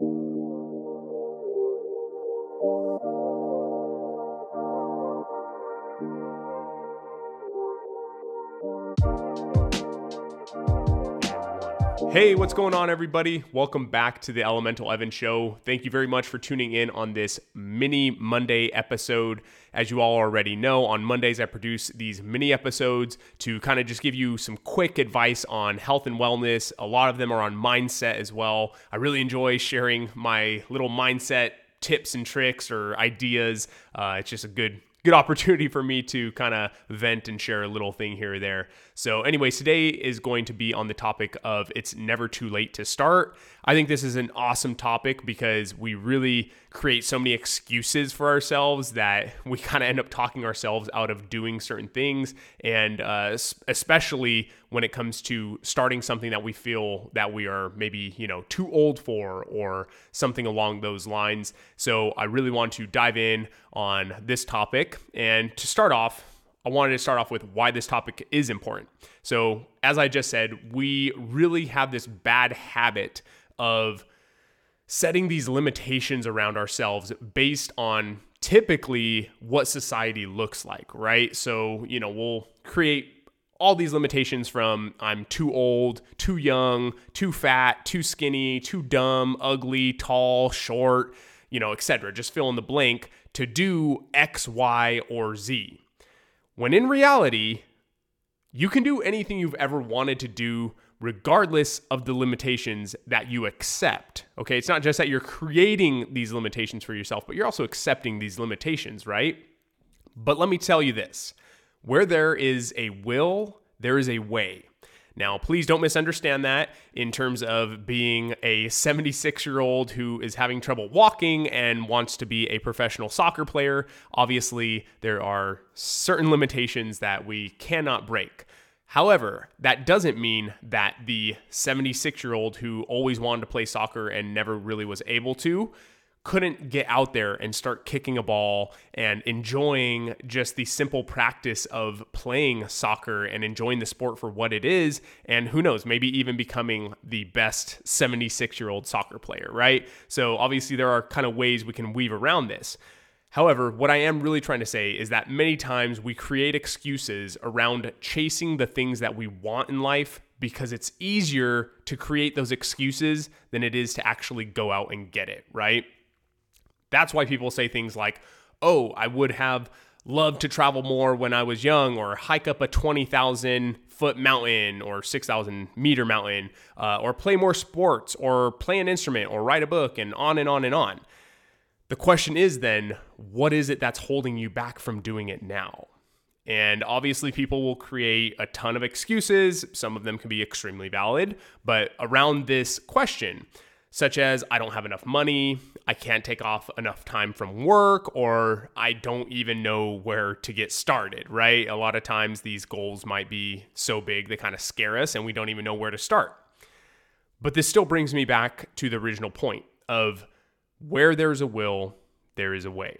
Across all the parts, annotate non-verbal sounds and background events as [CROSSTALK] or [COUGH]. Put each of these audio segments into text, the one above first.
Thank you. Hey, what's going on, everybody? Welcome back to the Elemental Evan Show. Thank you very much for tuning in on this mini Monday episode. As you all already know, on Mondays I produce these mini episodes to kind of just give you some quick advice on health and wellness. A lot of them are on mindset as well. I really enjoy sharing my little mindset tips and tricks or ideas. Uh, it's just a good good opportunity for me to kind of vent and share a little thing here or there. So, anyways, today is going to be on the topic of it's never too late to start. I think this is an awesome topic because we really create so many excuses for ourselves that we [LAUGHS] kind of end up talking ourselves out of doing certain things. And uh, especially when it comes to starting something that we feel that we are maybe, you know, too old for or something along those lines. So I really want to dive in on this topic. And to start off, I wanted to start off with why this topic is important. So, as I just said, we really have this bad habit of setting these limitations around ourselves based on typically what society looks like, right? So, you know, we'll create all these limitations from I'm too old, too young, too fat, too skinny, too dumb, ugly, tall, short, you know, etc. Just fill in the blank to do X, Y, or Z. When in reality, you can do anything you've ever wanted to do regardless of the limitations that you accept. Okay, it's not just that you're creating these limitations for yourself, but you're also accepting these limitations, right? But let me tell you this where there is a will, there is a way. Now, please don't misunderstand that in terms of being a 76 year old who is having trouble walking and wants to be a professional soccer player. Obviously, there are certain limitations that we cannot break. However, that doesn't mean that the 76 year old who always wanted to play soccer and never really was able to couldn't get out there and start kicking a ball and enjoying just the simple practice of playing soccer and enjoying the sport for what it is. And who knows, maybe even becoming the best 76 year old soccer player, right? So, obviously, there are kind of ways we can weave around this. However, what I am really trying to say is that many times we create excuses around chasing the things that we want in life because it's easier to create those excuses than it is to actually go out and get it, right? That's why people say things like, oh, I would have loved to travel more when I was young, or hike up a 20,000 foot mountain or 6,000 meter mountain, uh, or play more sports, or play an instrument, or write a book, and on and on and on. The question is then, what is it that's holding you back from doing it now? And obviously, people will create a ton of excuses. Some of them can be extremely valid, but around this question, such as I don't have enough money, I can't take off enough time from work, or I don't even know where to get started, right? A lot of times these goals might be so big they kind of scare us and we don't even know where to start. But this still brings me back to the original point of where there's a will, there is a way.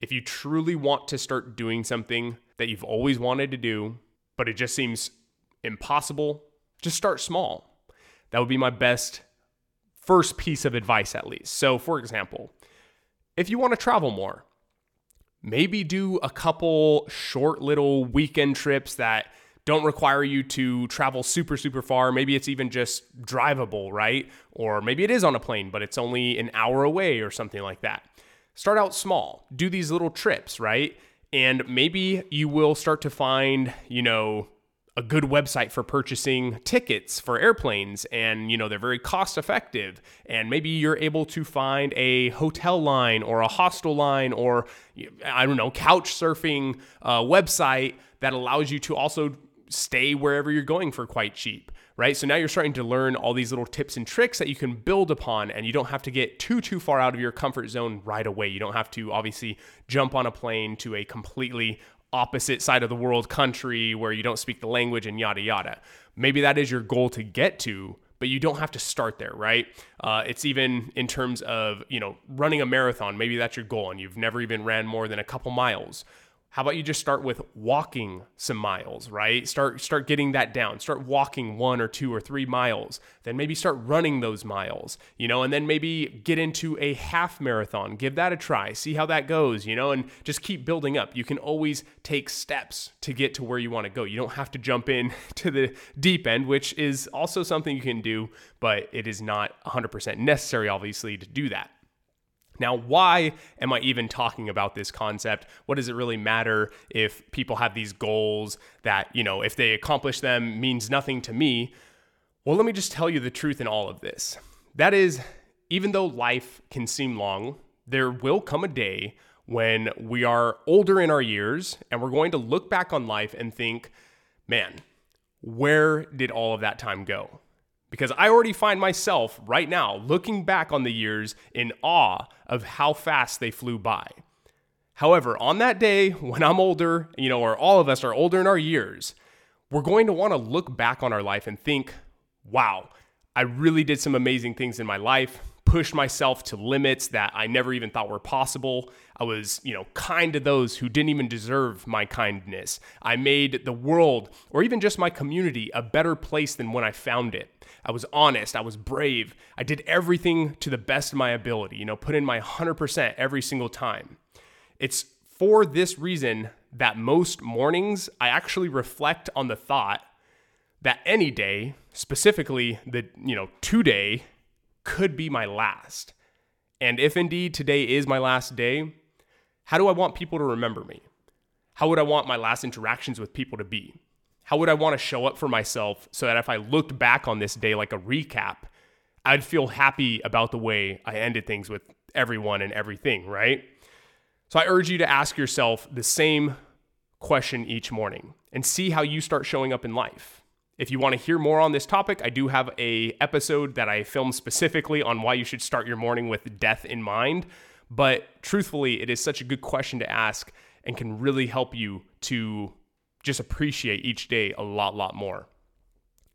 If you truly want to start doing something that you've always wanted to do, but it just seems impossible, just start small. That would be my best first piece of advice, at least. So, for example, if you want to travel more, maybe do a couple short little weekend trips that don't require you to travel super, super far. Maybe it's even just drivable, right? Or maybe it is on a plane, but it's only an hour away or something like that. Start out small, do these little trips, right? And maybe you will start to find, you know, a good website for purchasing tickets for airplanes and you know they're very cost effective and maybe you're able to find a hotel line or a hostel line or i don't know couch surfing uh, website that allows you to also stay wherever you're going for quite cheap, right? So now you're starting to learn all these little tips and tricks that you can build upon, and you don't have to get too, too far out of your comfort zone right away. You don't have to obviously jump on a plane to a completely opposite side of the world country where you don't speak the language and yada, yada. Maybe that is your goal to get to, but you don't have to start there, right? Uh, it's even in terms of, you know, running a marathon. Maybe that's your goal and you've never even ran more than a couple miles How about you just start with walking some miles, right? Start start getting that down. Start walking 1 or 2 or 3 miles. Then maybe start running those miles, you know, and then maybe get into a half marathon. Give that a try. See how that goes, you know, and just keep building up. You can always take steps to get to where you want to go. You don't have to jump in [LAUGHS] to the deep end, which is also something you can do, but it is not 100% necessary obviously to do that. Now, why am I even talking about this concept? What does it really matter if people have these goals that, you know, if they accomplish them means nothing to me? Well, let me just tell you the truth in all of this. That is, even though life can seem long, there will come a day when we are older in our years and we're going to look back on life and think, man, where did all of that time go? Because I already find myself right now looking back on the years in awe of how fast they flew by. However, on that day when I'm older, you know, or all of us are older in our years, we're going to want to look back on our life and think, wow, I really did some amazing things in my life, pushed myself to limits that I never even thought were possible. I was, you know, kind to those who didn't even deserve my kindness. I made the world or even just my community a better place than when I found it. I was honest. I was brave. I did everything to the best of my ability, you know, put in my 100% every single time. It's for this reason that most mornings I actually reflect on the thought that any day, specifically the, you know, today, could be my last. And if indeed today is my last day, how do I want people to remember me? How would I want my last interactions with people to be? How would I want to show up for myself so that if I looked back on this day like a recap, I'd feel happy about the way I ended things with everyone and everything, right? So I urge you to ask yourself the same question each morning and see how you start showing up in life. If you want to hear more on this topic, I do have a episode that I filmed specifically on why you should start your morning with death in mind, but truthfully, it is such a good question to ask and can really help you to just appreciate each day a lot, lot more.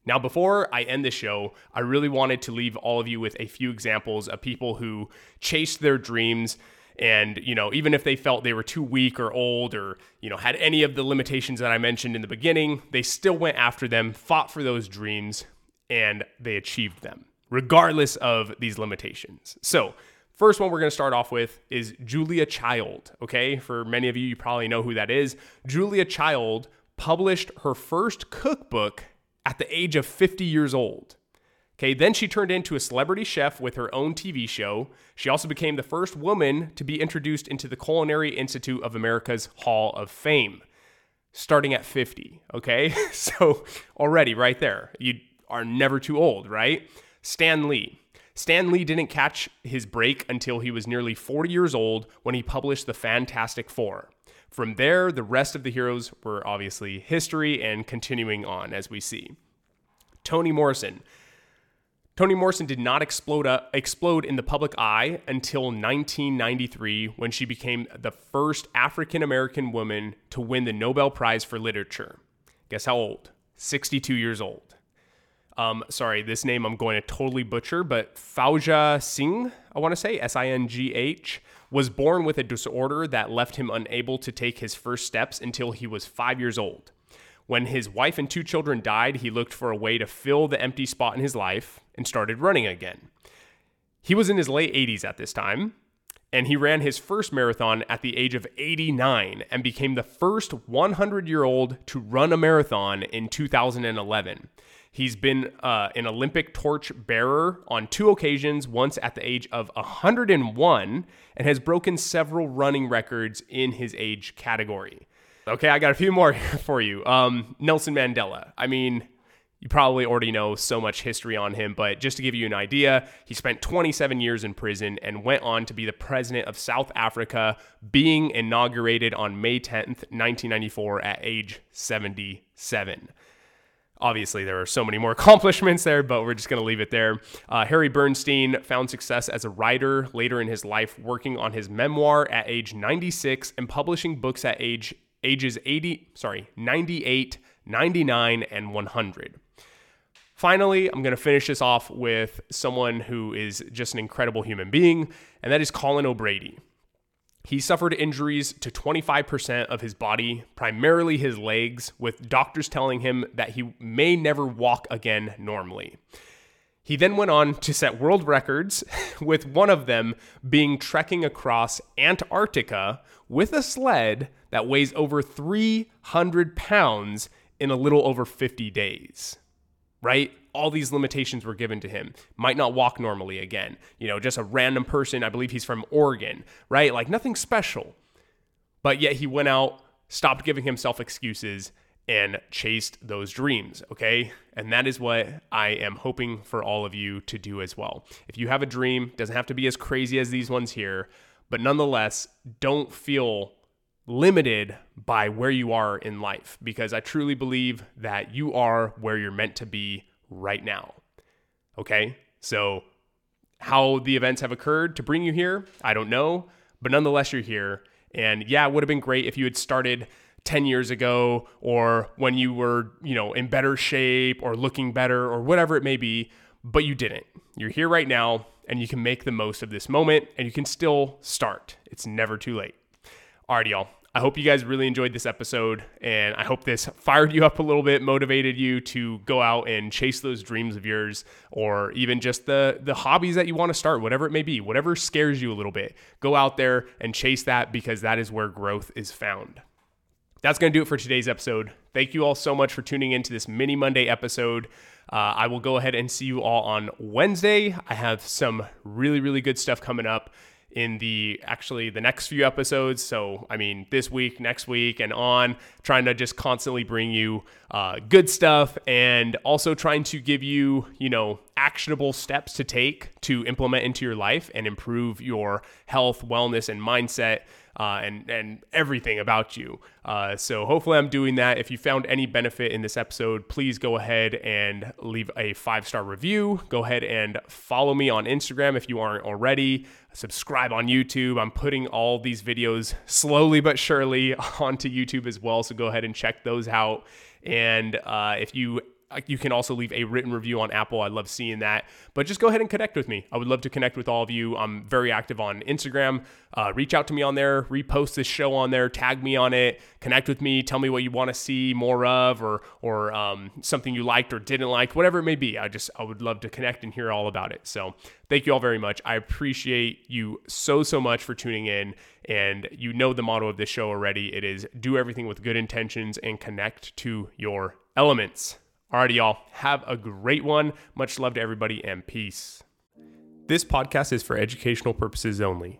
Now, before I end the show, I really wanted to leave all of you with a few examples of people who chased their dreams and, you know, even if they felt they were too weak or old or, you know, had any of the limitations that I mentioned in the beginning, they still went after them, fought for those dreams, and they achieved them, regardless of these limitations. So, First one we're going to start off with is Julia Child. Okay, for many of you, you probably know who that is. Julia Child published her first cookbook at the age of 50 years old. Okay, then she turned into a celebrity chef with her own TV show. She also became the first woman to be introduced into the Culinary Institute of America's Hall of Fame, starting at 50. Okay, [LAUGHS] so already right there, you are never too old, right? Stan Lee. Stan Lee didn't catch his break until he was nearly 40 years old when he published The Fantastic Four. From there, the rest of the heroes were obviously history and continuing on as we see. Toni Morrison. Toni Morrison did not explode, explode in the public eye until 1993 when she became the first African American woman to win the Nobel Prize for Literature. Guess how old? 62 years old. Um, sorry, this name I'm going to totally butcher, but Fauja Singh, I want to say, S I N G H, was born with a disorder that left him unable to take his first steps until he was five years old. When his wife and two children died, he looked for a way to fill the empty spot in his life and started running again. He was in his late 80s at this time, and he ran his first marathon at the age of 89 and became the first 100 year old to run a marathon in 2011. He's been uh, an Olympic torch bearer on two occasions, once at the age of 101, and has broken several running records in his age category. Okay, I got a few more [LAUGHS] for you. Um, Nelson Mandela. I mean, you probably already know so much history on him, but just to give you an idea, he spent 27 years in prison and went on to be the president of South Africa, being inaugurated on May 10th, 1994, at age 77. Obviously, there are so many more [LAUGHS] accomplishments there, but we're just going to leave it there. Uh, Harry Bernstein found success as a writer later in his life, working on his memoir at age 96 and publishing books at age ages 80, sorry, 98, 99, and 100. Finally, I'm going to finish this off with someone who is just an incredible human being, and that is Colin O'Brady. He suffered injuries to 25% of his body, primarily his legs, with doctors telling him that he may never walk again normally. He then went on to set world records, [LAUGHS] with one of them being trekking across Antarctica with a sled that weighs over 300 pounds in a little over 50 days. Right? All these limitations were given to him. Might not walk normally again. You know, just a random person. I believe he's from Oregon, right? Like nothing special. But yet he went out, stopped giving himself excuses, and chased those dreams, okay? And that is what I am hoping for all of you to do as well. If you have a dream, doesn't have to be as crazy as these ones here, but nonetheless, don't feel limited by where you are in life because I truly believe that you are where you're meant to be right now. Okay? So, how the events have occurred to bring you here, I don't know, but nonetheless, you're here. And yeah, it would have been great if you had started 10 years ago or when you were, you know, in better shape or looking better or whatever it may be, but you didn't. You're here right now and you can make the most of this moment and you can still start. It's never too late. Alrighty, y'all. I hope you guys really enjoyed this episode, and I hope this fired you up a little bit, motivated you to go out and chase those dreams of yours, or even just the the hobbies that you want to start, whatever it may be, whatever scares you a little bit. Go out there and chase that because that is where growth is found. That's going to do it for today's episode. Thank you all so much for tuning into this mini Monday episode. Uh, I will go ahead and see you all on Wednesday. I have some really, really good stuff coming up in the actually the next few episodes. So, I mean, this week, next week, and on, trying to just constantly bring you uh, good stuff and also trying to give you, you know, actionable steps to take to implement into your life and improve your health, wellness, and mindset uh, and and everything about you. Uh, so hopefully I'm doing that. If you found any benefit in this episode, please go ahead and leave a five star review. Go ahead and follow me on Instagram if you aren't already. Subscribe on YouTube. I'm putting all these videos slowly but surely [LAUGHS] onto YouTube as well. So go ahead and check those out. And uh, if you you can also leave a written review on Apple. I love seeing that. But just go ahead and connect with me. I would love to connect with all of you. I'm very active on Instagram. Uh, reach out to me on there, repost this show on there, tag me on it, connect with me, tell me what you want to see more of, or or um, something you liked or didn't like, whatever it may be. I just I would love to connect and hear all about it. So thank you all very much. I appreciate you so so much for tuning in. And you know the motto of this show already. It is do everything with good intentions and connect to your elements. Alrighty, y'all. Have a great one. Much love to everybody and peace. This podcast is for educational purposes only.